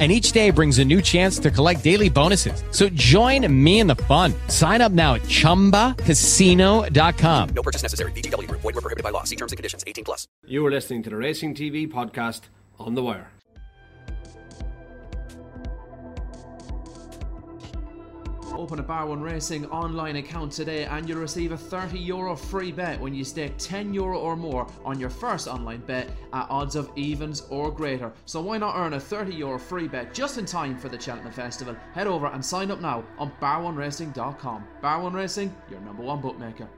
And each day brings a new chance to collect daily bonuses. So join me in the fun. Sign up now at chumbacasino.com. No purchase necessary. VGW Group. Void were prohibited by law. See terms and conditions. 18 plus. You are listening to the Racing TV podcast on the wire. Open a Bar One Racing online account today and you'll receive a 30 euro free bet when you stake 10 euro or more on your first online bet at odds of evens or greater. So why not earn a 30 euro free bet just in time for the Cheltenham Festival? Head over and sign up now on bar1racing.com. Bar One Racing, your number one bookmaker.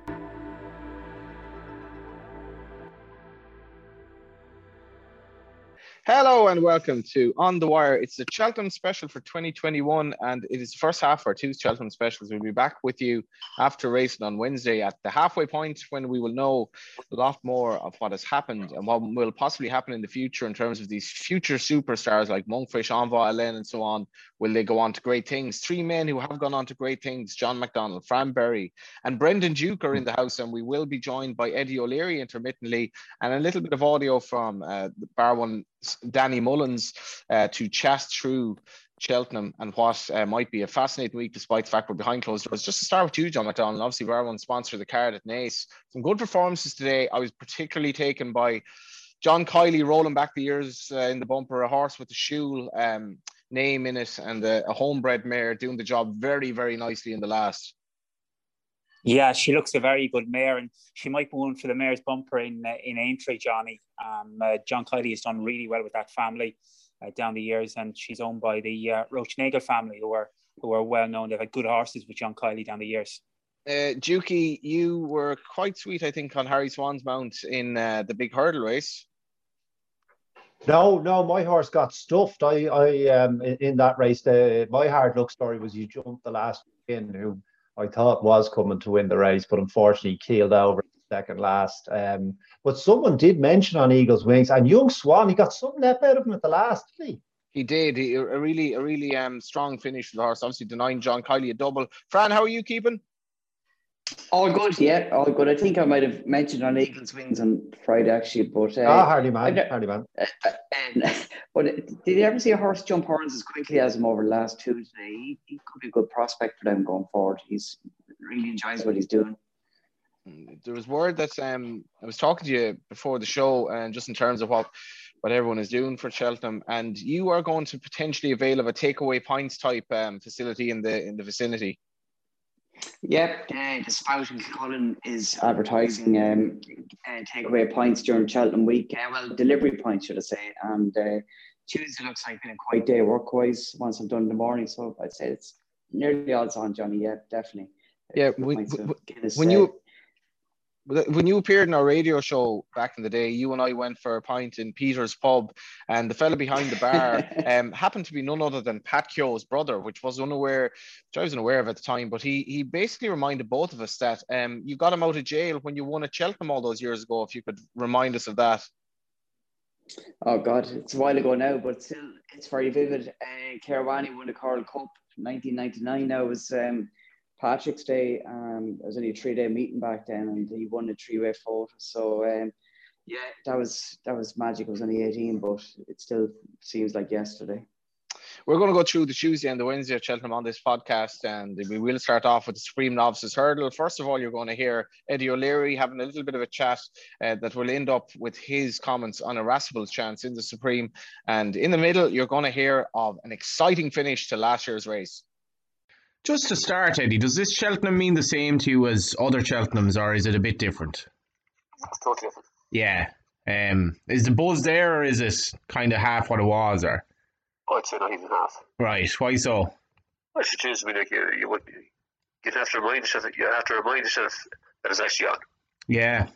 Hello and welcome to On the Wire. It's the Cheltenham special for 2021, and it is the first half of our two Cheltenham specials. We'll be back with you after racing on Wednesday at the halfway point when we will know a lot more of what has happened and what will possibly happen in the future in terms of these future superstars like Monkfish, Envoi Allen, and so on. Will they go on to great things? Three men who have gone on to great things John McDonnell, Fran Berry, and Brendan Duke are in the house, and we will be joined by Eddie O'Leary intermittently and a little bit of audio from uh, the Bar One Danny Mullins uh, to chat through Cheltenham and what uh, might be a fascinating week despite the fact we're behind closed doors. Just to start with you, John McDonnell, obviously One sponsor the card at Naas. Some good performances today. I was particularly taken by John Kiely rolling back the ears uh, in the bumper, a horse with the shoe um, name in it, and a, a homebred mare doing the job very, very nicely in the last. Yeah, she looks a very good mare, and she might be one for the mare's bumper in uh, in Aintree, Johnny. Um, uh, John Kiely has done really well with that family uh, down the years, and she's owned by the uh, Roachnagel family, who are who are well known. They've had good horses with John Kiely down the years. Uh, Dukey, you were quite sweet, I think, on Harry Swan's mount in uh, the big hurdle race. No, no, my horse got stuffed. I, I, um, in, in that race, the my hard luck story was you jumped the last in who I thought was coming to win the race, but unfortunately keeled over second last. Um, but someone did mention on Eagles Wings and Young Swan, he got some left out of him at the last, did he? He did. He, a really, a really um, strong finish for the horse. Obviously denying John Kiely a double. Fran, how are you keeping? All good, yeah, all good. I think I might have mentioned on Eagles Wings on Friday actually, but uh, ah, Hardy man, I- Hardy man. uh, and, but did you ever see a horse jump horns as quickly as him over the last Tuesday? He, he could be a good prospect for them going forward. He's really enjoys what he's doing. There was word that um, I was talking to you before the show, and just in terms of what what everyone is doing for Cheltenham, and you are going to potentially avail of a takeaway pints type um, facility in the in the vicinity. Yep, uh, the Spout in Cullen is advertising um, uh, takeaway points during Cheltenham week. Uh, well, delivery points, should I say. And uh, Tuesday looks like been a quiet day work wise once I'm done in the morning. So I'd say it's nearly odds on, Johnny. Yeah, definitely. Yeah, Couple when, when- Guinness, uh, you when you appeared in our radio show back in the day, you and I went for a pint in Peter's pub, and the fella behind the bar um, happened to be none other than Pat Kyo's brother, which was unaware, which I was unaware of at the time. But he he basically reminded both of us that um, you got him out of jail when you won at Cheltenham all those years ago. If you could remind us of that. Oh God, it's a while ago now, but still, it's very vivid. Uh, Khayrawani won the Coral Cup, 1999. Now it was um, Patrick's Day. Um, it was only a three-day meeting back then, and he won the three-way photo. So um, yeah, that was that was magic. It was only 18, but it still seems like yesterday. We're going to go through the Tuesday and the Wednesday at Cheltenham on this podcast, and we will start off with the Supreme Novices Hurdle. First of all, you're going to hear Eddie O'Leary having a little bit of a chat uh, that will end up with his comments on Irascible's chance in the Supreme. And in the middle, you're going to hear of an exciting finish to last year's race. Just to start, Eddie, does this Cheltenham mean the same to you as other Cheltenhams, or is it a bit different? Totally different. Yeah. Um, is the buzz there, or is it kind of half what it was, or I'd say not even half. right? Why so? I should choose to be like you, you would. You'd have to remind yourself. You have to remind yourself that it's actually on. Yeah,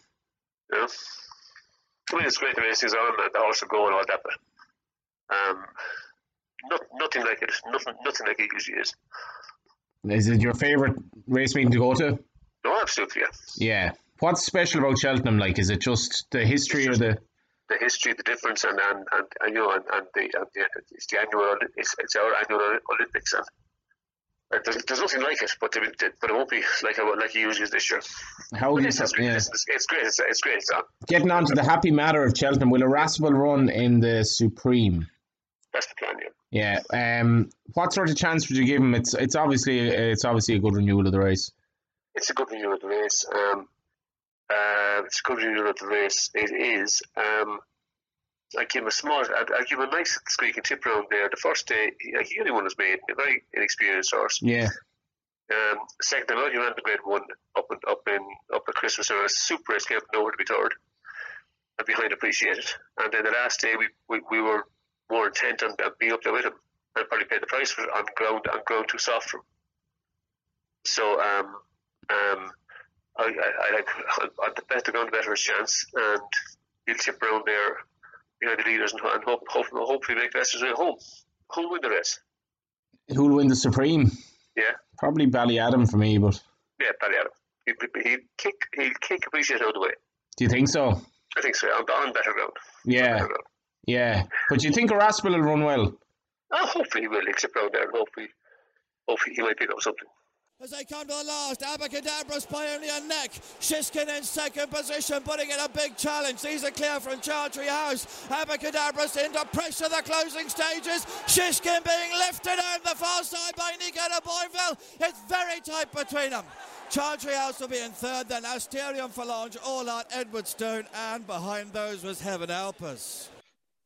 You know. I mean, it's great the race is on and the horse will go and all that, but um, not, nothing like it. Nothing, nothing like it usually is. Is it your favourite race meeting to go to? No, absolutely, yeah. Yeah, What's special about Cheltenham? Like, is it just the history or the the history, the difference, and and, and, and you know, and, and the, and the it's the annual it's, it's our annual Olympics, and uh, there's, there's nothing like it, but it, but it won't be like like it usually is this year. How But you it's, it's, yeah. it's, it's great. It's, it's great. It's on. getting on to the happy matter of Cheltenham? Will Irascible run in the Supreme? That's the plan. Yeah. Yeah. Um. What sort of chance would you give him? It's it's obviously it's obviously a good renewal of the race. It's a good renewal of the race. Um, uh, it's a good renewal of the race. It is. Um, I give him a small. I, I give him a nice squeaking tip round there. The first day, he, he only won his maiden, a very inexperienced horse. Yeah. Um, second time out, he ran the grade one up in up in up at Christmas, and a super came nowhere to be third, and behind Appreciate It. And then the last day, we, we, we were more intent on, on being up there with him, and probably paid the price for it on ground on ground too soft for him. So um um I I, I like on the better ground, the better his chance, and he'll chip around there behind the leaders and, and hope, hope, hopefully make the rest of his way home. Who'll win the race? Who'll win the Supreme? Yeah. Probably Ballyadam for me, but Yeah, Ballyadam. He'll, kick, he'll kick appreciate out of the way. do you think so? I think so. On, on better ground. Yeah. Yeah. But do you think Irascible will run well? Oh, hopefully he will. He'll chip there and hopefully, hopefully he might pick up something. As they come to the last, Abacadabras by only a neck. Shishkin in second position, putting in a big challenge. These are clear from Chantry House. Abacadabras into pressure the closing stages. Shishkin being lifted on the far side by Nico de Boinville. It's very tight between them. Chantry House will be in third, then Asterion Forlonge, All Out, Edwardstone, and behind those was Heaven Help Us.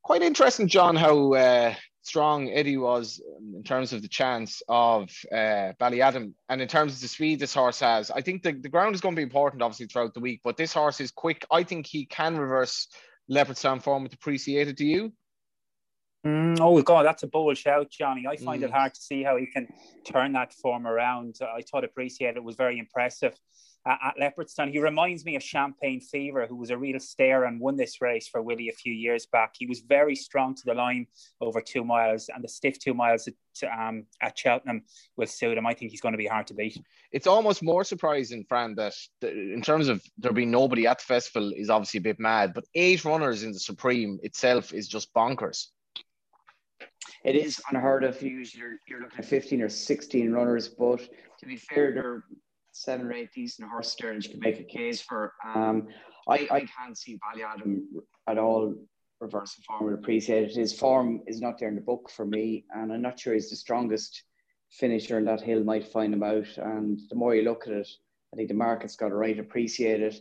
Quite interesting, John, how uh, strong Eddie was in terms of the chance of uh, Ballyadam and in terms of the speed this horse has. I think the, the ground is going to be important, obviously, throughout the week, but this horse is quick. I think he can reverse Leopardstown form with Appreciate It. Do you? Mm, oh God, that's a bold shout, Johnny. I find Mm. it hard to see how he can turn that form around. I thought appreciate it was very impressive uh, at Leopardstown. He reminds me of Champagne Fever, who was a real stayer and won this race for Willie a few years back. He was very strong to the line over two miles, and the stiff two miles at, um, at Cheltenham will suit him. I think he's going to be hard to beat. It's almost more surprising, Fran, that the, in terms of there being nobody at the festival is obviously a bit mad, but eight runners in the Supreme itself is just bonkers. It is unheard of. Usually you're, you're looking at 15 or 16 runners, but to be fair, there are seven or eight decent horse sterns you can make a case for. Um, I, I can't see Ballyadam at all reversing form would appreciate it. His form is not there in the book for me, and I'm not sure he's the strongest finisher in that hill might find him out. And the more you look at it, I think the market's got a right to appreciate it.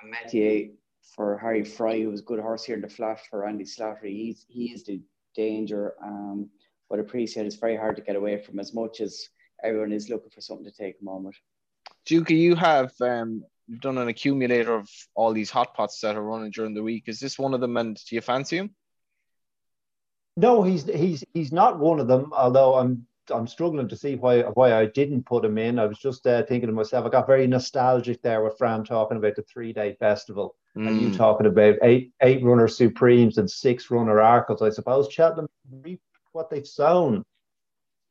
And Metier for Harry Fry, who was a good horse here in the flat for Andy Slattery, he's, he is the danger. Um, but appreciate it's very hard to get away from as much as everyone is looking for something to take a moment. Duke, you have um, you've done an accumulator of all these hot pots that are running during the week. Is this one of them, and do you fancy him? No, he's he's he's not one of them. Although I'm I'm struggling to see why why I didn't put him in. I was just uh, thinking to myself. I got very nostalgic there with Fran talking about the three day festival and you Mm. talking about eight eight runner supremes and six runner Arkles. I suppose Cheltenham reap what they've sown.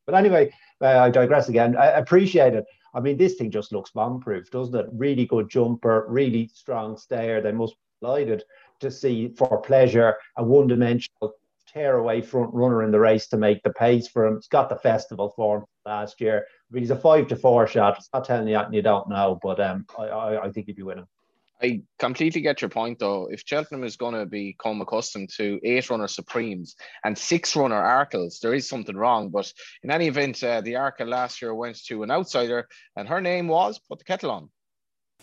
But anyway, uh, I digress again. I appreciate it. I mean, this thing just looks bomb proof, doesn't it? Really good jumper, really strong stayer. They must be delighted to see for pleasure a one dimensional tear away front runner in the race to make the pace for him. He's got the festival form last year. But he's a five to four shot. It's not telling you that you don't know, but um, I, I, I think he'd be winning. I completely get your point, though. If Cheltenham is going to become accustomed to eight runner Supremes and six runner Arkles, there is something wrong. But in any event, uh, the Arkle last year went to an outsider, and her name was Put the Kettle On.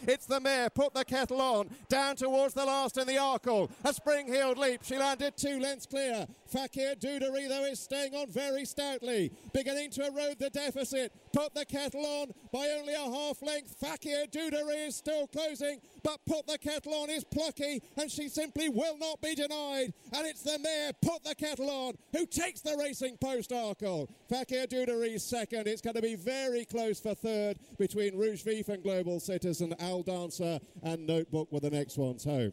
It's the mare, put the kettle on, down towards the last in the Arkle. A spring-heeled leap, she landed two lengths clear. Fakir D'Oudairies, though, is staying on very stoutly, beginning to erode the deficit. Put the kettle on by only a half length. Fakir D'Oudairies is still closing, but put the kettle on is plucky, and she simply will not be denied. And it's the mare, put the kettle on, who takes the racing post Arkle. Fakir D'Oudairies second. It's going to be very close for third between Rouge Vif and Global Citizen, Al Dancer, and Notebook were the next ones home.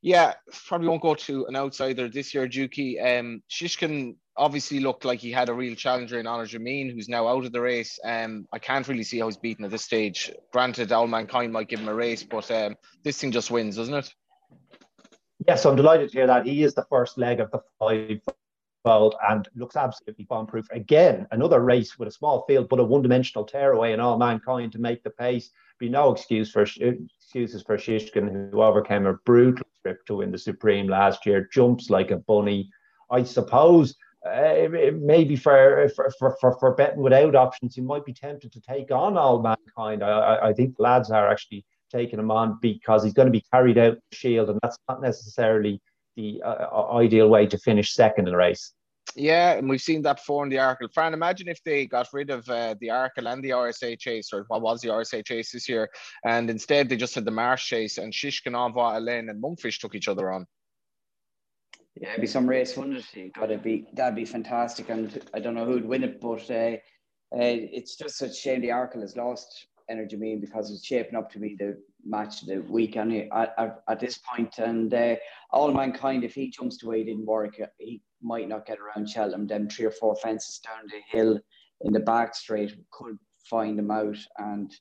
Yeah, probably won't go to an outsider this year, Dukey. Um, Shishkin, obviously looked like he had a real challenger in Energumene, who's now out of the race. Um, I can't really see how he's beaten at this stage. Granted, Allmankind might give him a race, but um, this thing just wins, doesn't it? Yes, I'm delighted to hear that. He is the first leg of the five and looks absolutely bomb-proof. Again, another race with a small field, but a one-dimensional tearaway in Allmankind to make the pace. Be no excuse for excuses for Shishkin, who overcame a brutal trip to win the Supreme last year. Jumps like a bunny. I suppose uh, maybe for, for, for, for betting without options, you might be tempted to take on Allmankind. I, I think the lads are actually taking him on because he's going to be carried out the shield, and that's not necessarily the uh, ideal way to finish second in the race. Yeah, and we've seen that before in the Arkle. Fran, imagine if they got rid of uh, the Arkle and the RSA chase, or what was the RSA chase this year, and instead they just had the Marsh chase, and Shishkin, Envoi Allen, and Monkfish took each other on. Yeah, it'd be some race, wouldn't it? Gotta be that'd be fantastic, and I don't know who'd win it, but uh, uh, it's just such a shame the Arkle has lost Energumene because it's shaping up to be the match of the week at, at, at this point. And uh, Allmankind, if he jumps to where he didn't work, he might not get around Cheltenham. Them three or four fences down the hill in the back straight could find him out and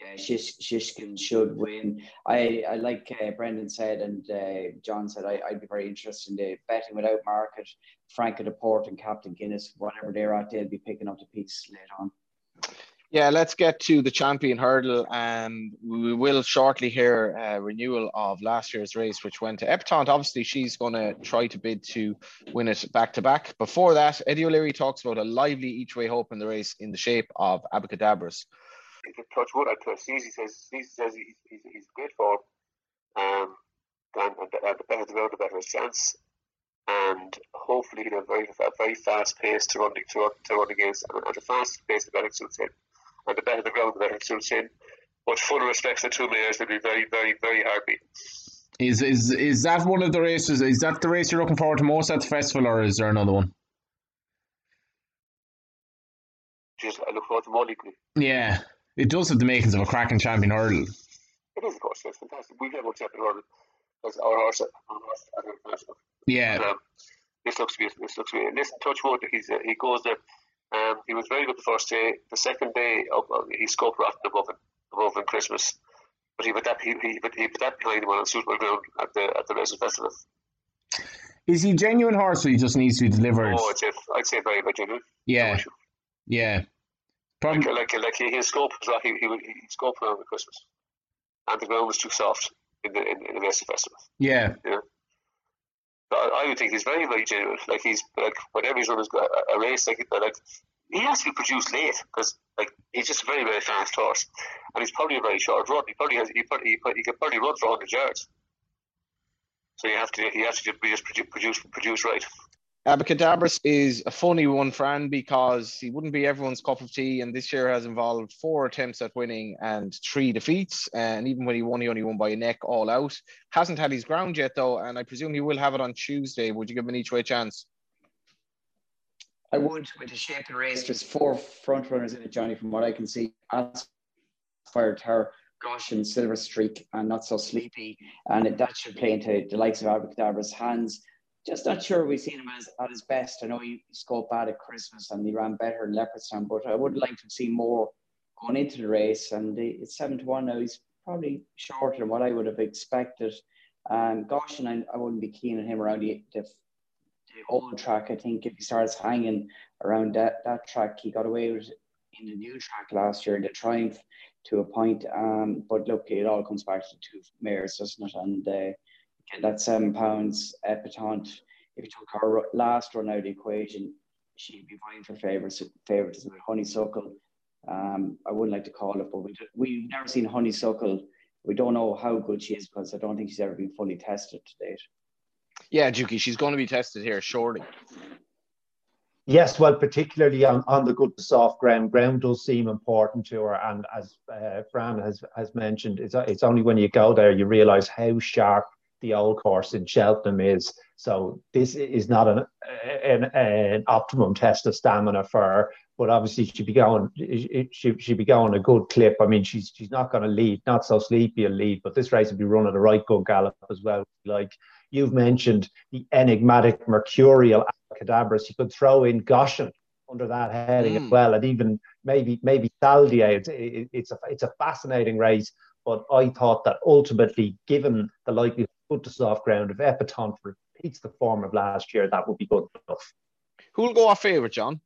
yeah, Shish, Shishkin should win. I, I like uh, Brendan said and uh, John said I, I'd be very interested in the betting without market. Franco De Port and Captain Guinness, whatever they're at, they'll be picking up the piece later on. Yeah, let's get to the champion hurdle. Um, we will shortly hear a renewal of last year's race, which went to Epatante. Obviously, she's going to try to bid to win it back to back. Before that, Eddie O'Leary talks about a lively each way hope in the race in the shape of Abacadabras touch wood, I touch. Easy says, Easy says he's, he's, he's great form. Um, and, and, and the better the road, the better his chance. And hopefully he'll have a very, very fast pace to run, to run, to run against. And, and the faster pace, the better it suits him. And the better the ground, the better it suits him. But full respect to the two mares, they'll be very, very, very hard beaten. Is is is that one of the races? Is that the race you're looking forward to most at the festival, or is there another one? Just I look forward to more equally. Yeah, it does have the makings of a cracking champion hurdle. It is, of course. It's fantastic. We've never champion hurdle because our horse, our horse at international. Yeah. um, this looks good. This looks good. Listen, touch wood. He's uh, he goes there. Um, he was very good the first day. The second day, up, uh, he scoped rotten above him, above him Christmas. But he put that he, he, put, he put that behind him on a suitable ground at the at the racing festival. Is he genuine horse, or he just needs to be delivered? Oh, say I'd say very very genuine. Yeah, yeah. Like, like, like his scope was like he, he, he scoped around at Christmas, and the ground was too soft in the in, in the racing festival. Yeah. Yeah. I, I would think he's very, very genuine. Like he's like whenever he's run a, a race, like uh, like he has to be produced late because like he's just a very, very fast horse, and he's probably a very short run. He probably has he probably he, he could probably run for hundred yards. So you have to he has to be just produce produce, produce right. Abacadabras is a funny one, Fran, because he wouldn't be everyone's cup of tea. And this year has involved four attempts at winning and three defeats. And even when he won, he only won by a neck all out. Hasn't had his ground yet, though. And I presume he will have it on Tuesday. Would you give him an each way chance? I would. With the shape of the race, there's four front runners in it, Johnny, from what I can see. Aspire Tower, Gosh, and Silver Streak, and Not So Sleepy. And that should play into the likes of Abacadabras' hands just not sure we've seen him as at his best. I know he, scored bad at Christmas and he ran better in Leopardstown, but I would like to see more going into the race. And it's seven to one now. He's probably shorter than what I would have expected. Um, gosh, and I, I wouldn't be keen on him around the, the, the, old track. I think if he starts hanging around that, that track, he got away with in the new track last year, the Triumph to a point. Um, but look, it all comes back to two mares, doesn't it? And uh, get that seven pounds Epatante. If you took her last run out of the equation, she'd be vying for favourites, favourites with honeysuckle. Um, I wouldn't like to call it, but we we've never seen honeysuckle. We don't know how good she is because I don't think she's ever been fully tested to date. Yeah, Dukey, she's going to be tested here surely. Yes, well, particularly on, on the good soft ground. Ground does seem important to her, and as uh, Fran has has mentioned, it's it's only when you go there you realise how sharp the old course in Cheltenham is. So this is not an an, an optimum test of stamina for her. But obviously she'd be going she she'd be going a good clip. I mean she's she's not going to lead, not so sleepy a lead, but this race would be running a right good gallop as well. Like you've mentioned the enigmatic mercurial cadabras. You could throw in Goshen under that heading mm. as well, and even maybe maybe Saldier. It's it, it's a it's a fascinating race, but I thought that ultimately, given the likelihood good to soft ground, if Epatante repeats the form of last year, that would be good enough. Who'll go our favourite, John?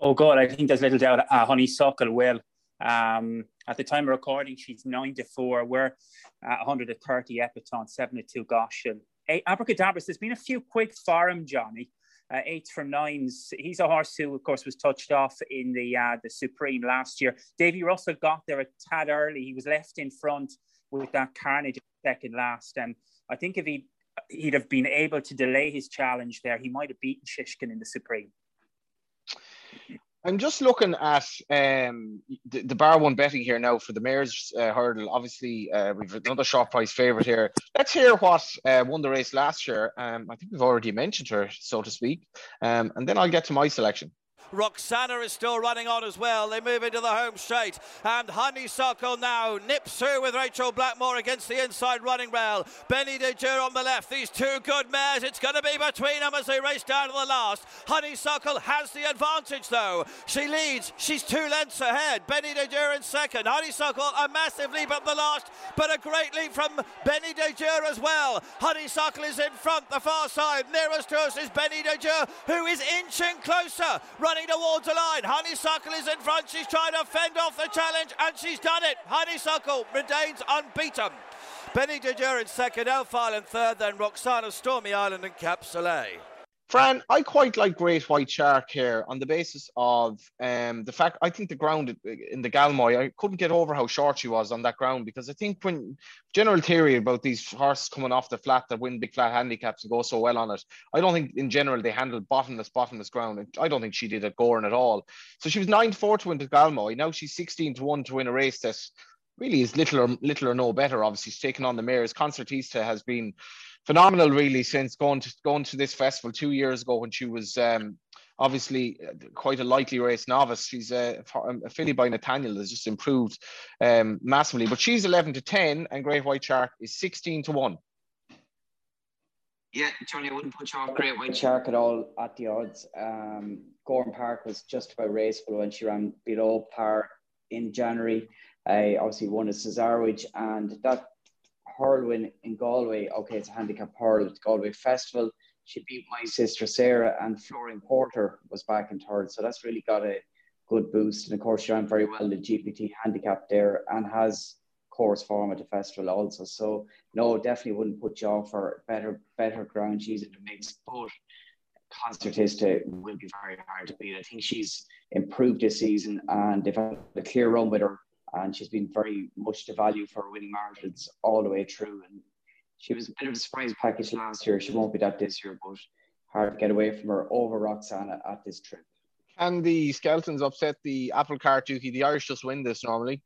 Oh God, I think there's little doubt. Uh, Honeysuckle will. Um, at the time of recording, she's nine to four. We're at 130 Epatante, seven to two Goshen. Hey, Abacadabras, there's been a few quick for him, Johnny uh, eights from nines. He's a horse who, of course, was touched off in the uh, the Supreme last year. Davy Russell got there a tad early. He was left in front with that Carnage second last. And I think if he he'd have been able to delay his challenge there, he might have beaten Shishkin in the Supreme. I'm just looking at um, the, the, bar one betting here now for the mare's uh, hurdle. Obviously, uh, we've another short price favourite here. Let's hear what uh, won the race last year. Um, I think we've already mentioned her, so to speak. Um, and then I'll get to my selection. Roxana is still running on as well. They move into the home straight. And Honeysuckle now nips through with Rachel Blackmore against the inside running rail. Benny de on the left. These two good mares. It's going to be between them as they race down to the last. Honeysuckle has the advantage though. She leads. She's two lengths ahead. Benny de in second. Honeysuckle a massive leap at the last, but a great leap from Benny de as well. Honeysuckle is in front, the far side. Nearest to us is Benny de who is inching closer. Running towards the line. Honeysuckle is in front. She's trying to fend off the challenge, and she's done it. Honeysuckle remains unbeaten. Benie Des Dieux in second, Elfile in third, then Roxana, Stormy Island, and Cap Soleil. Fran, I quite like Great White Shark here on the basis of um, the fact I think the ground in the Galmoy, I couldn't get over how short she was on that ground because I think when general theory about these horses coming off the flat that win big flat handicaps and go so well on it, I don't think in general they handle bottomless, bottomless ground. I don't think she did at Gowran at all. So she was 9 4 to win the Galmoy. Now she's 16 to 1 to win a race that really is little or little or no better. Obviously, she's taken on the mares. Concertista has been phenomenal, really, since going to going to this festival two years ago when she was um, obviously uh, quite a likely race novice. She's a, a filly by Nathaniel has just improved um, massively, but she's 11 to 10, and Great White Shark is 16 to 1. Yeah, Johnny, I wouldn't put you off Great White Shark at all at the odds. Um, Gowran Park was just about raceable when she ran below par in January. I obviously won a Cesarewitch, and that hurl win in Galway. Okay, it's a handicap hurl at Galway Festival. She beat my sister Sarah, and Florian Porter was back in third. So that's really got a good boost. And of course, she ran very well the GPT handicap there and has course form at the festival also. So no, definitely wouldn't put you off for better better ground. She's in the mix, but Concertista will be very hard to beat. I think she's improved this season and they've had a clear run with her and she's been very much to value for winning margins all the way through. And she was a bit of a surprise package last year. She won't be that this year, but hard to get away from her over Roxana at this trip. Can the skeletons upset the apple cart duty? The Irish just win this normally.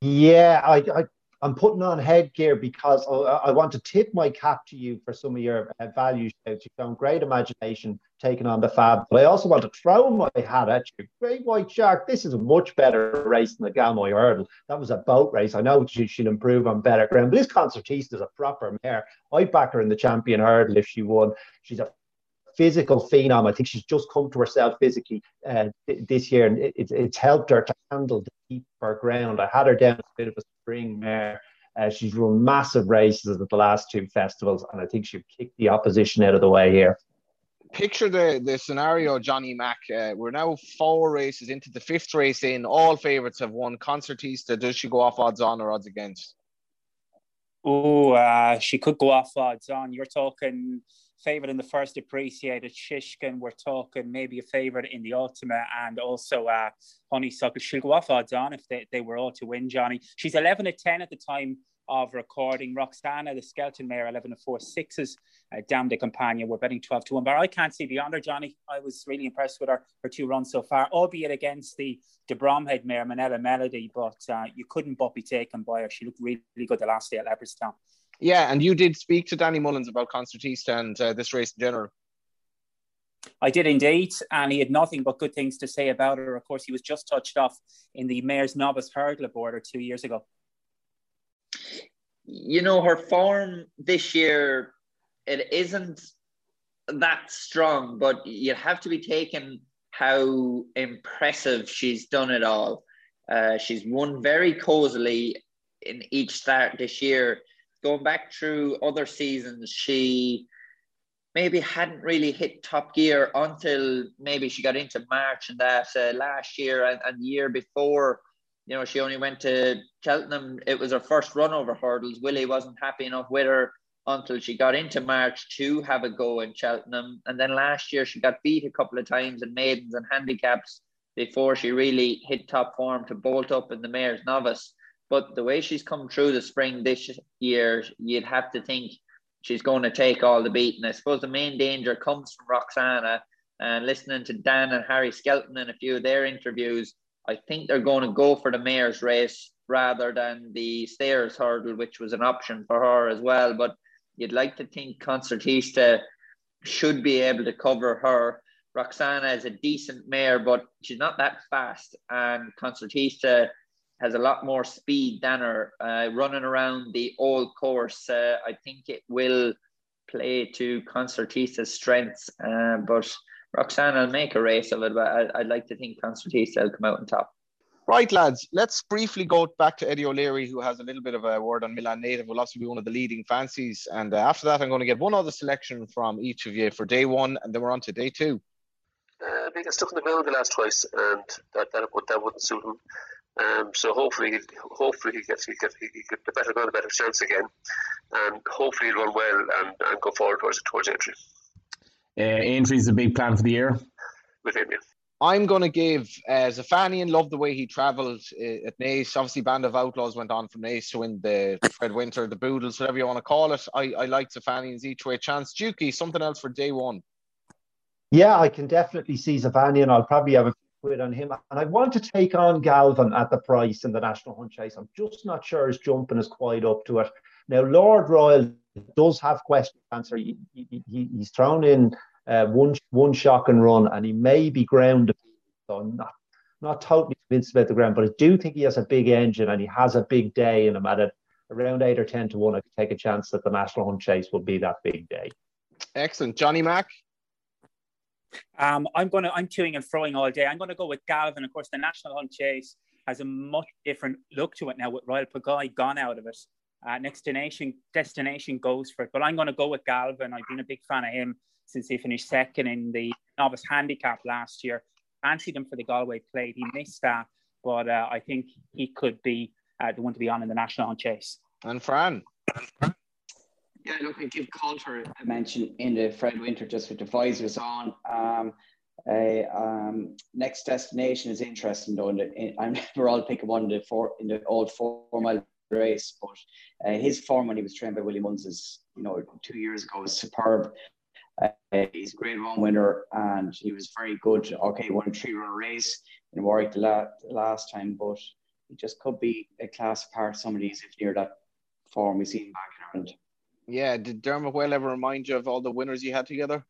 Yeah, I, I I'm putting on headgear because I, want to tip my cap to you for some of your uh, value shouts. You've shown great imagination taking on the fab, but I also want to throw my hat at you. Great White Shark, this is a much better race than the Galmoy Hurdle. That was a boat race. I know she should improve on better ground, but this Concertista is a proper mare. I'd back her in the Champion Hurdle if she won. She's a physical phenom. I think she's just come to herself physically uh, this year, and it, it's helped her to handle the deeper ground. I had her down a bit of a spring mare. Uh, she's run massive races at the last two festivals, and I think she'll kick the opposition out of the way here. Picture the, the scenario, Johnny Mack. Uh, we're now four races into the fifth race in. All favourites have won. Concertista, does she go off odds on or odds against? Oh, uh, she could go off odds on. You're talking favourite in the first Appreciate It Shishkin. We're talking maybe a favourite in the ultimate and also uh, Honeysuckle. She'll go off odds on if they, they were all to win, Johnny. She's 11 to 10 at the time of recording. Roxana, the skeleton Mare, 11 and 4 sixes. Uh, Dame de Compagnie, we're betting 12 to 1. But I can't see beyond her, Johnny. I was really impressed with her, her two runs so far, albeit against the de Bromhead mare, Minella Melody. But uh, you couldn't but be taken by her. She looked really, really good the last day at Leopardstown. Yeah, and you did speak to Danny Mullins about Concertista and uh, this race in general. I did indeed, and he had nothing but good things to say about her. Of course, he was just touched off in the Mare's Novice Hurdle border two years ago. You know, her form this year, it isn't that strong, but you have to be taken how impressive she's done it all. Uh, she's won very cozily in each start this year. Going back through other seasons, she maybe hadn't really hit top gear until maybe she got into March and that uh, last year and, and the year before. You know, she only went to Cheltenham. It was her first run over hurdles. Willie wasn't happy enough with her until she got into March to have a go in Cheltenham. And then last year she got beat a couple of times in maidens and handicaps before she really hit top form to bolt up in the mare's novice. But the way she's come through the spring this year, you'd have to think she's going to take all the beating. I suppose the main danger comes from Roxana and listening to Dan and Harry Skelton in a few of their interviews. I think they're going to go for the mare's race rather than the stairs hurdle, which was an option for her as well. But you'd like to think Concertista should be able to cover her. Roxana is a decent mare, but she's not that fast. And Concertista has a lot more speed than her. Uh, running around the old course, uh, I think it will play to Concertista's strengths. Uh, but Roxanne will make a race of it, but I, would like to think Concertista will come out on top. Right, lads, let's briefly go back to Eddie O'Leary, who has a little bit of a word on Milan Native. Will also be one of the leading fancies. And uh, after that, I'm going to get one other selection from each of you for day one, and then we're on to day two. Uh, he got stuck in the middle the last twice, and that that, that wouldn't suit him. Um, so hopefully, hopefully he gets he gets he gets the better gun, a better chance again, and hopefully he'll run well and, and go forward towards towards Aintree. Uh, Aintree is a big plan for the year. With him, yeah. I'm going to give uh, Zafanian love the way he travelled uh, at Naas. Obviously, Band of Outlaws went on from Naas to win the Fred Winter, the Boodles, whatever you want to call it. I, I like Zafanian's each way chance. Dukey, something else for day one. Yeah, I can definitely see Zafanian. I'll probably have a quid on him. And I want to take on Galvin at the price in the National Hunt Chase. I'm just not sure his jumping is quite up to it. Now, Lord Royal does have question answer. He, he, he's thrown in uh, one one shock and run, and he may be grounded. So I'm not not totally convinced about the ground, but I do think he has a big engine and he has a big day in him at. Around eight or ten to one, I could take a chance that the National Hunt Chase will be that big day. Excellent, Johnny Mack. Um, I'm gonna I'm queuing and throwing all day. I'm gonna go with Galvin. Of course, the National Hunt Chase has a much different look to it now with Royal Pagaille gone out of it. Uh, next destination destination goes for it, but I'm gonna go with Galvin. I've been a big fan of him since he finished second in the novice handicap last year. Fancied him for the Galway plate. He missed that, but uh, I think he could be uh, the one to be on in the National Hunt Chase. And Fran. Yeah, look, I give Coulter a mention in the Fred Winter just with the visors on. Um, uh, um, next destination is interesting though. In I'm never all picking one in the four in the old four mile race, but uh, his form when he was trained by Willie Mullins is, you know, two years ago was superb. Uh, he's a Grade One winner, and he was very good. Okay, won a three run race in Warwick the, la- the last time, but he just could be a class apart. Some of these if near that form we seen back in Ireland. Yeah, did Dermot Whale ever remind you of all the winners you had together?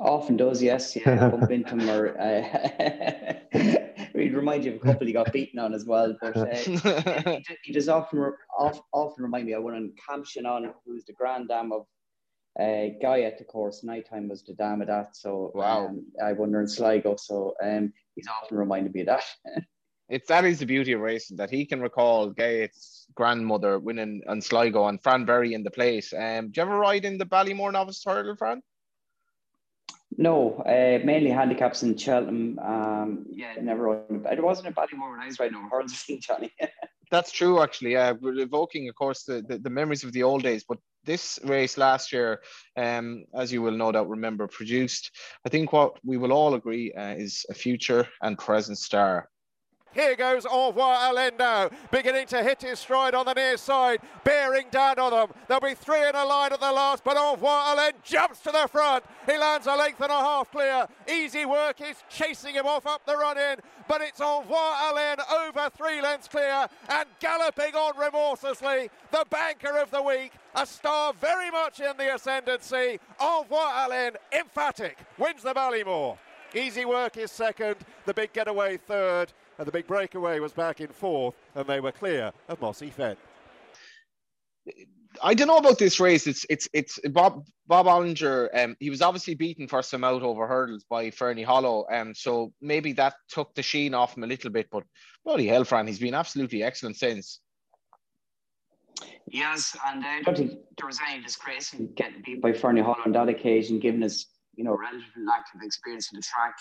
Often does, yes. Yeah, bump into him or uh, he'd remind you of a couple he got beaten on as well. But uh, he, he, does often often remind me of one on Camp Shannon, who's the grand dam of uh, Guy at the course. Nighttime was the dam of that. So wow, um, I wonder in Sligo. So um, he's often reminded me of that. It's that is the beauty of racing that he can recall Gates' grandmother winning on Sligo and Fran Berry in the place. Um, do you ever ride in the Ballymore Novice Hurdle, Fran? No, uh, mainly handicaps in Cheltenham. Um, yeah, never. It wasn't a Ballymore when I was riding over hurdles, Johnny. That's true, actually. Yeah, we're evoking, of course, the, the, the, memories of the old days. But this race last year, um, as you will no doubt remember, produced, I think what we will all agree uh, is a future and present star Here goes Envoi Alendo, beginning to hit his stride on the near side, bearing down on them. There'll be three in a line at the last, but Envoi Alendo jumps to the front. He lands a length and a half clear. Easy work is chasing him off up the run in, but it's Envoi Allen over three lengths clear and galloping on remorselessly. The banker of the week, a star very much in the ascendancy. Envoi Allen, emphatic, wins the Ballymore. Easy work is second, the big getaway third, and the big breakaway was back in fourth, and they were clear of Mossy Fen. I don't know about this race. It's it's it's Bob Bob Olinger. Um, he was obviously beaten first time out over hurdles by Fernie Hollow. Um, so maybe that took the sheen off him a little bit. But bloody hell, Fran, he's been absolutely excellent since. Yes, and uh, I don't think there was any disgrace in getting beat by Fernie Hollow on that occasion, given his you know relatively lack of experience in the track.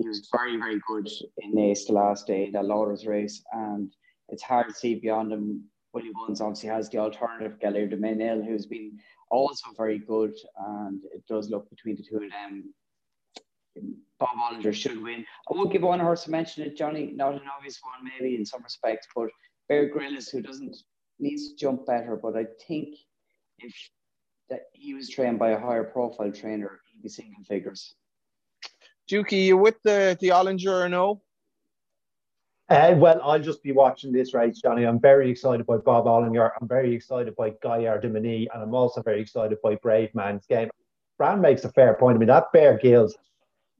He was very, very good in Ace the last day, that Lauders race, and it's hard to see beyond him Willie Buns obviously has the alternative, Gaillard Du Mesnil, who's been also very good, and it does look between the two of them. Bob Olinger should win. I would give one horse to mention it, Johnny, not an obvious one maybe in some respects, but Bear Ghylls, who doesn't needs to jump better, but I think if that he was trained by a higher profile trainer, he'd be single figures. Dukey, you with the the Olinger or no? Uh, well, I'll just be watching this race, Johnny. I'm very excited by Bob Olinger. I'm very excited by Guy Mesnil, and I'm also very excited by Bravemansgame. Brand makes a fair point. I mean, that Bear Ghylls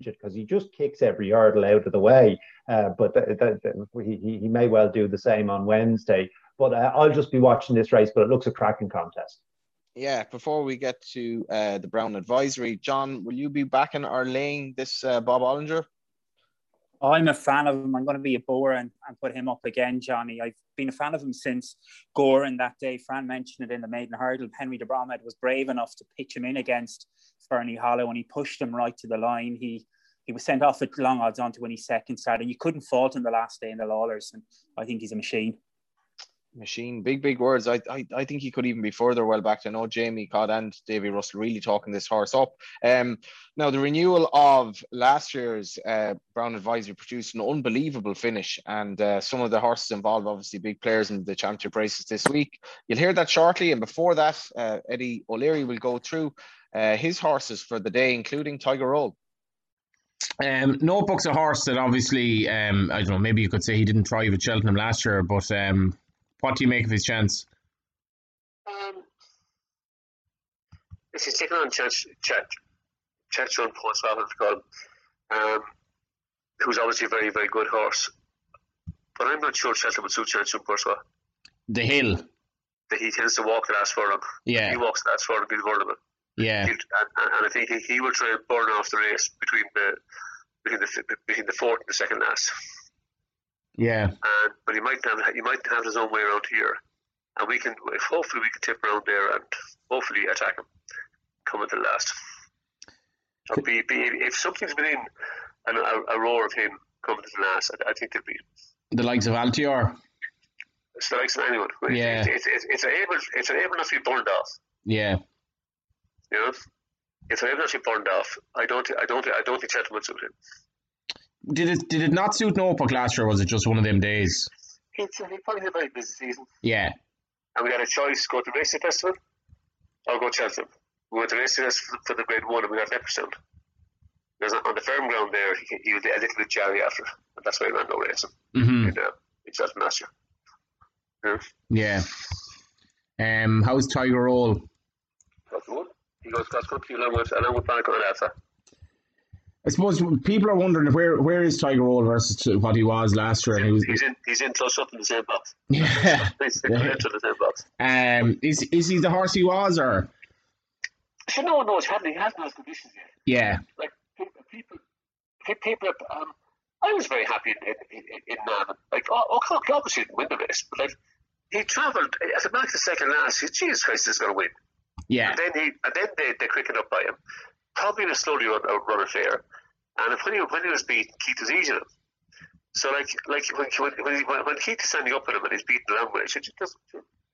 because he just kicks every hurdle out of the way. Uh, but he, he may well do the same on Wednesday. But uh, I'll just be watching this race, but it looks a cracking contest. Yeah, before we get to uh, the Brown Advisory, John, will you be backing or laying this uh, Bob Olinger? I'm a fan of him. I'm going to be a Boer and, and put him up again, Johnny. I've been a fan of him since Gowran that day. Fran mentioned it in the maiden hurdle. Henry de Bromhead was brave enough to pitch him in against Fernie Hollow and he pushed him right to the line. He he was sent off at long odds on to when he second started. You couldn't fault him the last day in the Lawlers, and I think he's a machine machine. Big, big words. I, I, I think he could even be further well back. I know Jamie Codd and Davy Russell really talking this horse up. Um, now the renewal of last year's uh, Brown Advisory produced an unbelievable finish, and uh, some of the horses involved, obviously big players in the championship races this week. You'll hear that shortly, and before that, uh, Eddie O'Leary will go through uh, his horses for the day, including Tiger Roll. Um, Notebook's a horse that obviously, um, I don't know, maybe you could say he didn't thrive at Cheltenham last year, but um, what do you make of his chance? Um, if he's taking on Chet, Chet, Chet John Post, um, who's obviously a very, very good horse. But I'm not sure Cheltenham would suit Chacun Pour Soi. The hill. The, he tends to walk the last furlong. Yeah. He walks the last furlong, he's vulnerable. Yeah. And, and, I think he, he will try and burn off the race between the between the between the fourth and the second last. Yeah. And but he might have he might have his own way around here, and we can hopefully we can tip around there and hopefully attack him coming to the last. Or be, be if something's within an, a, a roar of him coming to the last, I, I think they'll be the likes of Altior. It's the likes of anyone. Yeah. It's, it's, it's, able it's able to be burned off. Yeah. You know, if they're able to be burned off, I don't I don't I don't think Cheltenham would suit him. Did it did it not suit Norfolk last year? was it just one of them days? He, he probably a very busy season. Yeah. And we had a choice: go to Racing Festival or go to Cheltenham. We went to Racing Festival for the Grade One, and we got Leopardstown. Because on the firm ground there, he, he was a little bit jarry after, and that's why he ran no racing mm-hmm. in, uh, in Cheltenham last year. Yeah. yeah. Um, how's Tiger Roll? That's good. He goes cross country along with along with Barnacle and Alpha. I suppose people are wondering where where is Tiger Roll versus what he was last year. He's, was, he's in he's in close up in the same box. Yeah, he's in the same box. Um, is is he the horse he was or? So no one knows. He hasn't those conditions yet. Yeah. Like people, people, people. Um, I was very happy in in, in, Navan. Like, oh, obviously didn't win the race, but like he travelled as a back the second last. Jesus Christ, is going to win. Yeah. And then he and then they they quickened up by him probably in a slowly run, run affair. And when he, when he was beaten, Keith was eating him. So like like when when he, when, when Keith is standing up with him and he's beating along with him,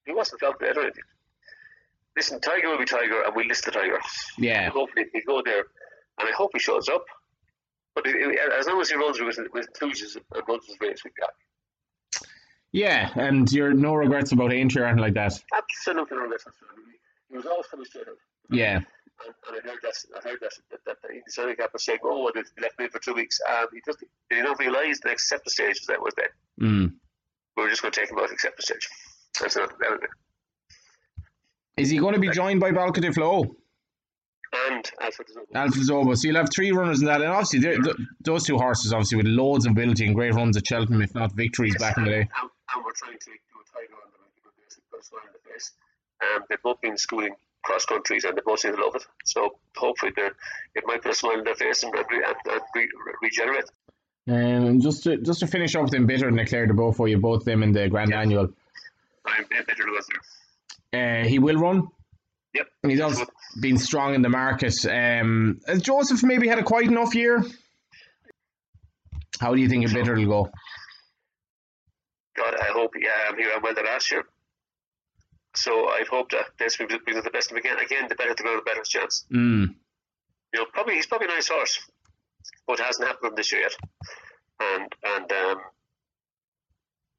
he wasn't felt better. Anything. Listen, Tiger will be Tiger, and we list the Tiger. Yeah. hopefully he go there, and I hope he shows up. But it, it, as long as he runs with, with enthusiasm and runs his race, we got. Yeah, and you're no regrets about Aintree or anything like that. Absolutely no regrets. He was always coming straight out. Yeah. And, and I heard that I heard that that, that, that the Sonic Cap was saying, "Oh, they left me for two weeks." Um, he just he did he not realise the acceptance stage that was then. Mm. We were just going to take him out of acceptance stage. That's not that was. Is he going to be joined by Balca Flow? And Alfred Zobo. Alpha Zobo. So you'll have three runners in that. And obviously, those two horses, obviously, with loads of ability and great runs at Cheltenham, if not victories back in the day. And, and we're trying to do a tiger on them and give them a good smile in the face. Um, they've both been schooling cross countries and the seem love it. So hopefully it might put a smile in their face and, and, and, re- re- regenerate. Um, just to just to finish off with them, Bitter and they're both for you, both them in the Grand Annual. I'm bitter was there. Uh, he will run. Yep. And he's also been strong in the market. Um, has Joseph maybe had a quite enough year? How do you think a Bitter will go? God, I hope yeah, um, he ran well the last year. So I'd hope that this will be the best of him again. Again, the better the ground, the better his chance. Mm. You know, probably he's probably a nice horse, but it hasn't happened this year yet. And and um,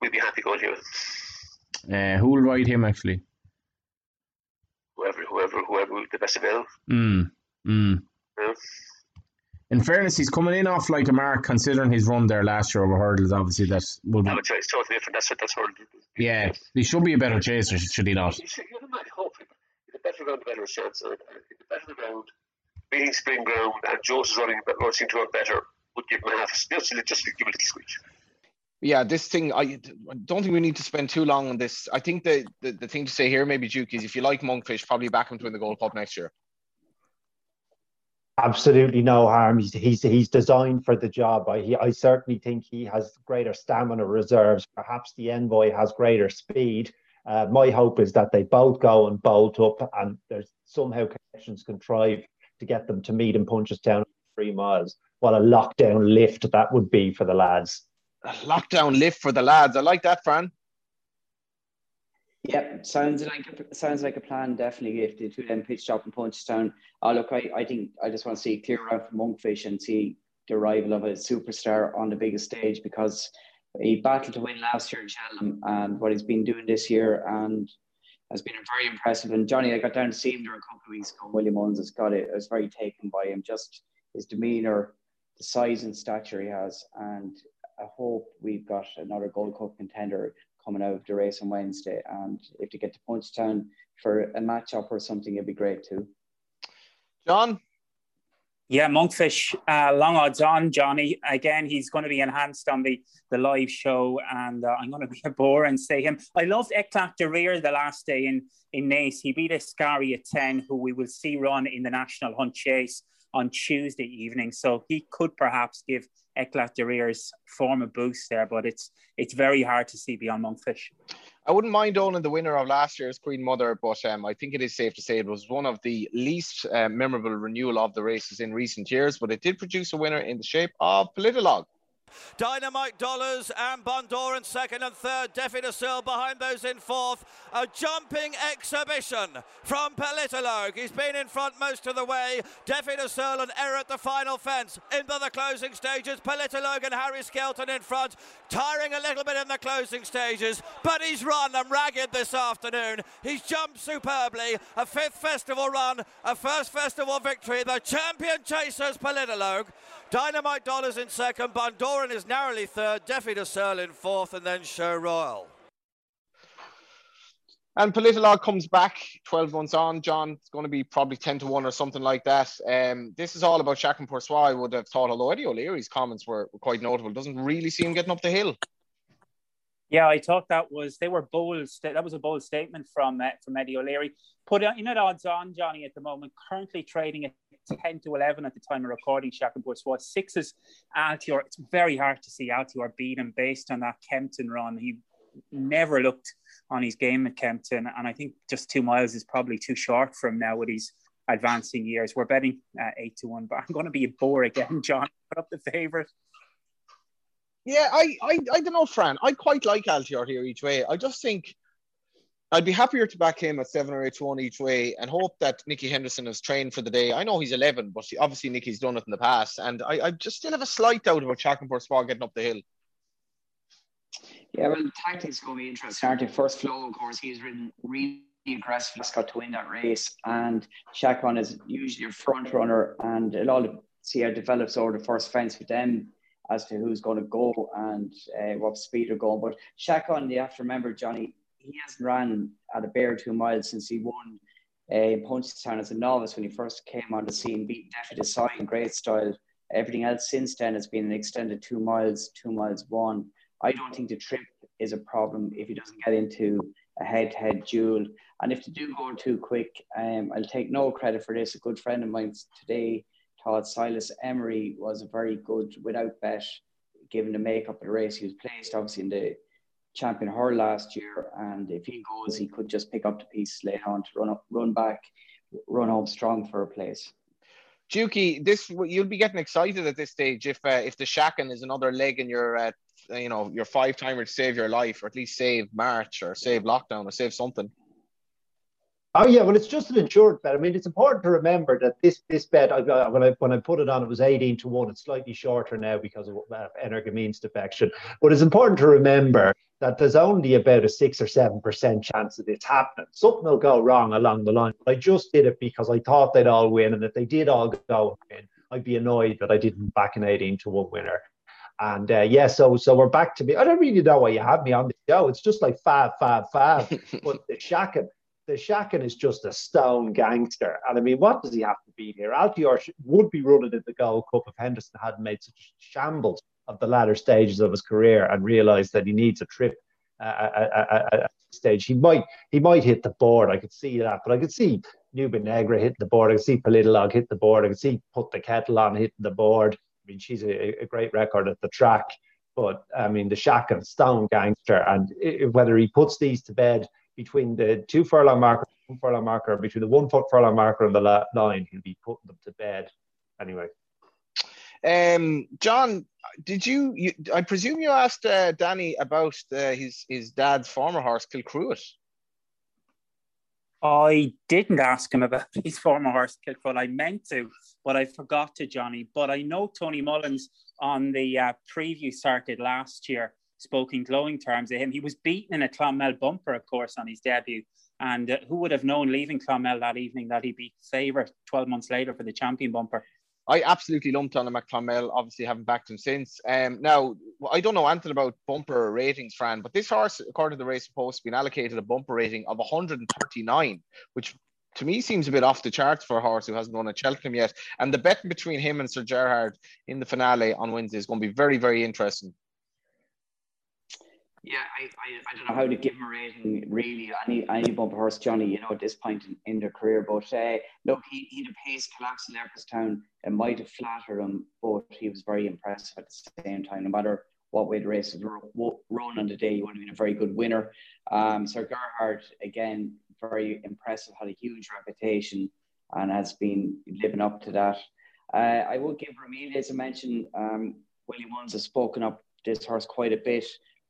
we'd be happy going here. Uh, who will ride him actually? Whoever, whoever, whoever, the best available. Mm. Mm. Yeah. In fairness, he's coming in off like a mark, considering his run there last year over hurdles. Obviously, that will be. I would it's totally different. That's what that's what. Yeah, he should be a better chaser, should he not? You should, you know, hopefully, the better ground, the better his chance. And uh, the better the ground, beating spring ground, and Joe's is running, but seem to run better, would give him a half. a- Just, just give him a little squeeze. Yeah, this thing, I I don't think we need to spend too long on this. I think the, the, the thing to say here, maybe, Duke, is if you like Monkfish, probably back him to win the Gold Cup next year. Absolutely no harm. He's he's, he's designed for the job. I he, I certainly think he has greater stamina reserves. Perhaps the Envoi has greater speed. Uh, my hope is that they both go and bolt up, and there's somehow connections contrived to get them to meet in Punchestown three miles. What a lockdown lift that would be for the lads. A lockdown lift for the lads. I like that, Fran. Yep, sounds like a, sounds like a plan. Definitely, if the two of them pitch up in Punchestown. Oh, look, I, I think I just want to see clear round from Monkfish and see the arrival of a superstar on the biggest stage because he battled to win last year in Cheltenham and what he's been doing this year and has been very impressive. And Johnny, I got down to see him during a couple of weeks ago. William Owens has got it. I was very taken by him, just his demeanour, the size and stature he has, and I hope we've got another Gold Cup contender coming out of the race on Wednesday. And if they get to Punchestown for a match up or something, it'd be great too. John? Yeah, Monkfish, uh, long odds on, Johnny. Again, he's going to be enhanced on the, the live show, and uh, I'm going to be a bore and say him. I loved Eklat De Rire the last day in, in Naas. He beat Escaria Ten, who we will see run in the National Hunt Chase on Tuesday evening. So he could perhaps give Eklat De Rire's form a boost there, but it's it's very hard to see beyond Monkfish. I wouldn't mind owning the winner of last year's Queen Mother, but um, I think it is safe to say it was one of the least uh, memorable renewal of the races in recent years, but it did produce a winner in the shape of Politologue. Dynamite Dollars and Bun Doran in second and third. Defi de behind those in fourth. A jumping exhibition from Politologue. He's been in front most of the way. Defi Du Seuil and Error at the final fence. Into the closing stages. Politologue and Harry Skelton in front. Tiring a little bit in the closing stages, but he's run and ragged this afternoon. He's jumped superbly. A fifth festival run, a first festival victory. The champion chasers Politologue. Dynamite Dollars in second, Bun Doran is narrowly third, Defi Du Seuil in fourth, and then Sceau Royal. And Politologue comes back 12 months on, John. It's going to be probably 10 to 1 or something like that. Um, this is all about Chacun Pour Soi, I would have thought, although Eddie O'Leary's comments were, were quite notable. Doesn't really see him getting up the hill. Yeah, I thought that was they were bold. That was a bold statement from uh, from Eddie O'Leary. Put in at odds on Johnny at the moment. Currently trading at ten to eleven at the time of recording. Chacun Pour Soi was sixes. Altior. It's very hard to see Altior beat him based on that Kempton run. He never looked on his game at Kempton, and I think just two miles is probably too short for him now with his advancing years. We're betting uh, eight to one, but I'm going to be a bore again, John. Put up the favourite. Yeah, I, I, I don't know, Fran. I quite like Altior here each way. I just think I'd be happier to back him at seven or eight to one each way and hope that Nicky Henderson has trained for the day. I know he's 11, but obviously Nicky's done it in the past. And I, I just still have a slight doubt about Chacun Pour Soi getting up the hill. Yeah, well, the tactics going to be interesting, aren't they? First flow, of course, he's ridden really aggressive Scott to win that race, and Chacun is usually a front runner, and it all see how it develops over the first fence with them as to who's going to go and uh, what speed they're going. But Chacun, you have to remember, Johnny, he hasn't ran at a bare two miles since he won uh, Punchestown as a novice when he first came on the scene, beat Defi Du Seuil in great style. Everything else since then has been an extended two miles, two miles one. I don't think the trip is a problem if he doesn't get into a head-to-head duel. And if they do go too quick, um, I'll take no credit for this. A good friend of mine today thought Silas Emery was a very good without bet, given the makeup of the race. He was placed obviously in the champion her last year, and if he goes, he could just pick up the pieces later on to run up, run back, run home strong for a place. Dukey, this you'll be getting excited at this stage if uh, if the Chacun is another leg in your uh, you know your five timer to save your life or at least save March or save lockdown or save something. Oh yeah, well, it's just an insured bet. I mean, it's important to remember that this this bet, I, when I when I put it on, it was eighteen to one. It's slightly shorter now because of uh, Energumene's defection. But it's important to remember that there's only about a six or seven percent chance that it's happening. Something will go wrong along the line. But I just did it because I thought they'd all win, and if they did all go in, I'd be annoyed that I didn't back an eighteen to one winner. And uh, yeah, so so we're back to me. I don't really know why you have me on the show. It's just like fab, fab, fab. but the Chacun the Chacun is just a stone gangster. And I mean, what does he have to be here? Altior would be running in the Gold Cup if Henderson hadn't made such shambles of the latter stages of his career and realised that he needs a trip uh, at stage. He might he might hit the board. I could see that, but I could see Nube Negra hitting the board. I could see Politologue hit the board. I could see Put the Kettle on hitting the board. I mean, she's a, a great record at the track. But I mean, the Chacun stone gangster, and it, whether he puts these to bed between the two furlong marker, one furlong marker, between the one foot furlong marker and the la- line, he'll be putting them to bed. Anyway. Um, John, did you, you? I presume you asked uh, Danny about uh, his his dad's former horse, Kilcruit. I didn't ask him about his former horse, Kilcruit. I meant to, but I forgot to, Johnny. But I know Tony Mullins on the uh, preview started last year spoke in glowing terms of him. He was beaten in a Clonmel bumper, of course, on his debut. And uh, who would have known leaving Clonmel that evening that he'd be favourite 12 months later for the champion bumper? I absolutely lumped on him at Clonmel, obviously haven't backed him since. Um, now, I don't know anything about bumper ratings, Fran, but this horse, according to the race post, been allocated a bumper rating of 139, which to me seems a bit off the charts for a horse who hasn't won at Cheltenham yet. And the bet between him and Sir Gerhard in the finale on Wednesday is going to be very, very interesting. Yeah, I, I, I, don't know how to give him a rating, really. Any any bumper horse, Johnny, you know, at this point in, in their career. But uh, look, he, he a pace collapse in Leopardstown. It might have flattered him, but he was very impressive at the same time. No matter what way the race was run on the day, he would have been a very good winner. Um, Sir Gerhard, again, very impressive, had a huge reputation and has been living up to that. Uh, I would give Ramillies a mention. Um, Willie Mullins has spoken up this horse quite a bit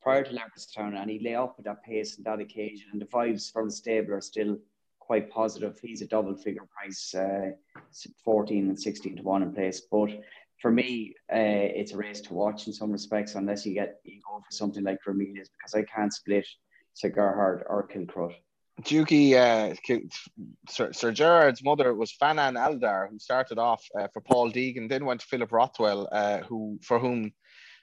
prior to Leopardstown, and he lay up at that pace on that occasion. And the vibes from the stable are still quite positive. He's a double figure price, uh, 14 and 16 to 1 in place. But for me, uh, it's a race to watch in some respects, unless you get you go for something like Ramillies, because I can't split Sir Gerhard or Kilcruit. Dukey, uh, Sir, Sir Gerhard's mother was Faanan Aldaar, who started off uh, for Paul Deegan, then went to Philip Rothwell, uh, who for whom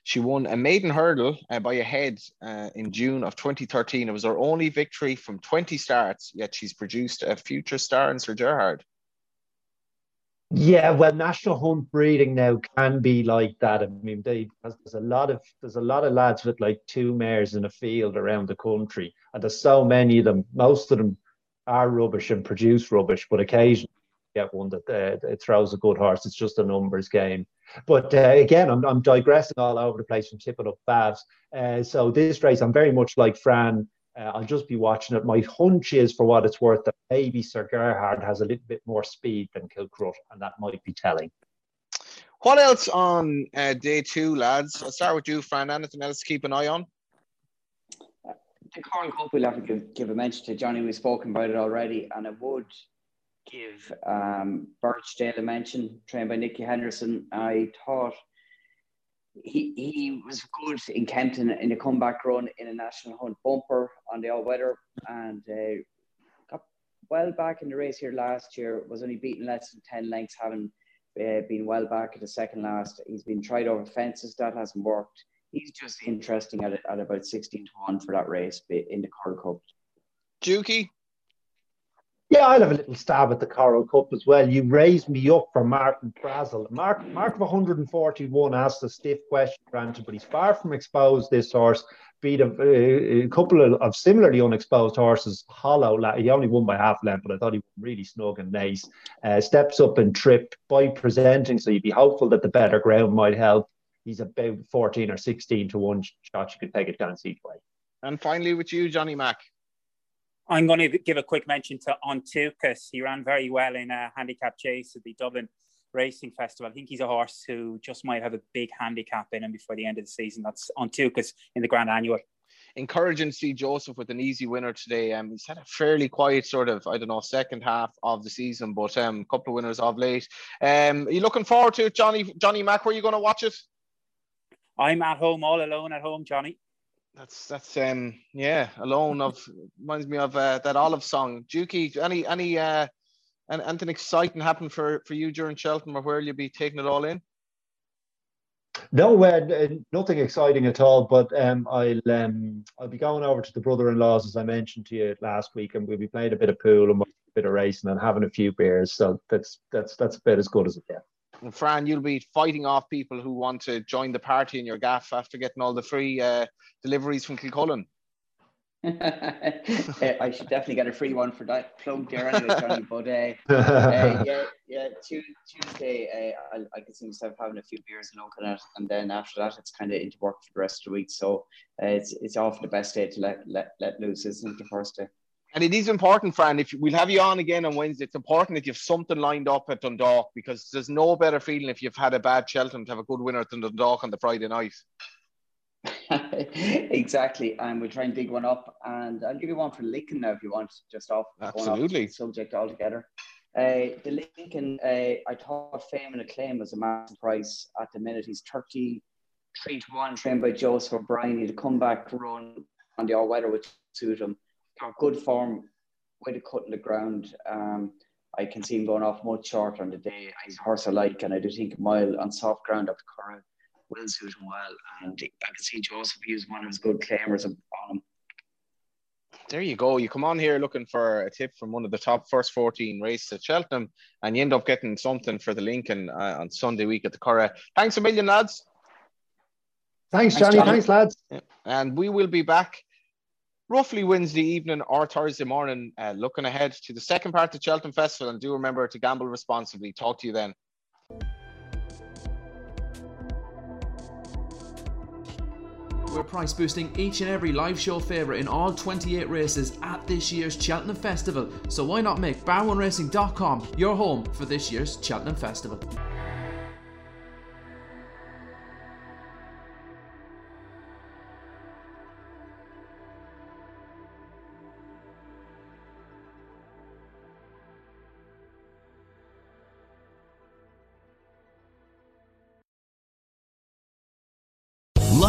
she won a maiden hurdle uh, by a head uh, in June of 2013. It was her only victory from 20 starts, yet she's produced a future star in Sir Gerhard. Yeah, well, national hunt breeding now can be like that. I mean, they there's a lot of there's a lot of lads with like two mares in a field around the country, and there's so many of them. Most of them are rubbish and produce rubbish, but occasionally get one that uh, throws a good horse. It's just a numbers game. But uh, again, I'm, I'm digressing all over the place from tipping up Babs. Uh, so this race, I'm very much like Fran. Uh, I'll just be watching it. My hunch is, for what it's worth, that maybe Sir Gerhard has a little bit more speed than Kilcruit, and that might be telling. What else on uh, day two, lads? I'll start with you, Fran. Anything else to keep an eye on? The Coral Cup, we'll have to give, give a mention to Johnny. We've spoken about it already, and I would give um, Birchdale a mention, trained by Nicky Henderson. I thought he, he was good in Kempton in a comeback run in a national hunt bumper on the all weather and uh, got well back in the race here last year. Was only beaten less than 10 lengths, having uh, been well back at the second last. He's been tried over fences, that hasn't worked. He's just interesting at, at about 16 to 1 for that race in the Coral Cup. Dukey? Yeah, I'll have a little stab at the Coral Cup as well. You raised me up for Martin Brassil. Mark, Mark of 141 asked a stiff question, granted, but he's far from exposed this horse. Beat a, a couple of, of, similarly unexposed horses. Hollow, he only won by half length, but I thought he was really snug and nice. Uh, steps up and trip by presenting, so you'd be hopeful that the better ground might help. He's about 14 or 16 to one shot. You could take a chance each way. And finally, with you, Johnny Mack. I'm going to give a quick mention to Entoucas. He ran very well in a handicap chase at the Dublin Racing Festival. I think he's a horse who just might have a big handicap in him before the end of the season. That's Entoucas in the Grand Annual. Encouraging to see Joseph with an easy winner today. Um, he's had a fairly quiet sort of, I don't know, second half of the season, but um, a couple of winners of late. Um, are you looking forward to it, Johnny? Johnny Mack, where are you going to watch it? I'm at home, all alone at home, Johnny. That's that's um yeah alone of reminds me of uh, that Olive song. Dukey, any any uh and anything exciting happen for for you during Cheltenham, or where you'll be taking it all in? No, uh, nothing exciting at all. But um, I'll um, I'll be going over to the brother-in-laws as I mentioned to you last week, and we'll be playing a bit of pool and a bit of racing and having a few beers. So that's that's that's about as good as it gets. And Fran, you'll be fighting off people who want to join the party in your gaff after getting all the free uh, deliveries from Kilcullen. I should definitely get a free one for that plug there anyway, Johnny. But uh, uh, yeah, yeah, Tuesday uh, I, I can see myself having a few beers and looking at, and then after that it's kind of into work for the rest of the week. So uh, it's it's often the best day to let let, let loose, isn't it? The first day. And it is important, Fran, if we'll have you on again on Wednesday, it's important that you have something lined up at Dundalk because there's no better feeling if you've had a bad Cheltenham to have a good winner than Dundalk on the Friday night. exactly. And we'll try and dig one up. And I'll give you one for Lincoln now if you want, just off. Absolutely. Off subject altogether. Uh, the Lincoln, uh, I thought Fame and Acclaim was a massive price at the minute. He's 33 to 1, trained by Joseph O'Brien. He'd a comeback run on the all weather, which suit him good form, way to cut in the ground. Um, I can see him going off much shorter on the day. He's a horse I like, and I do think a mile on soft ground up the current will suit him well. And I can see Joseph use one of his good claimers on him. There you go. You come on here looking for a tip from one of the top first 14 races at Cheltenham, and you end up getting something for the Lincoln uh, on Sunday week at the Curragh. Thanks a million, lads. Thanks, Johnny. Thanks, Thanks lads. And we will be back roughly Wednesday evening or Thursday morning, uh, looking ahead to the second part of the Cheltenham Festival. And do remember to gamble responsibly. Talk to you then. We're price boosting each and every live show favourite in all 28 races at this year's Cheltenham Festival. So why not make bar1racing.com your home for this year's Cheltenham Festival?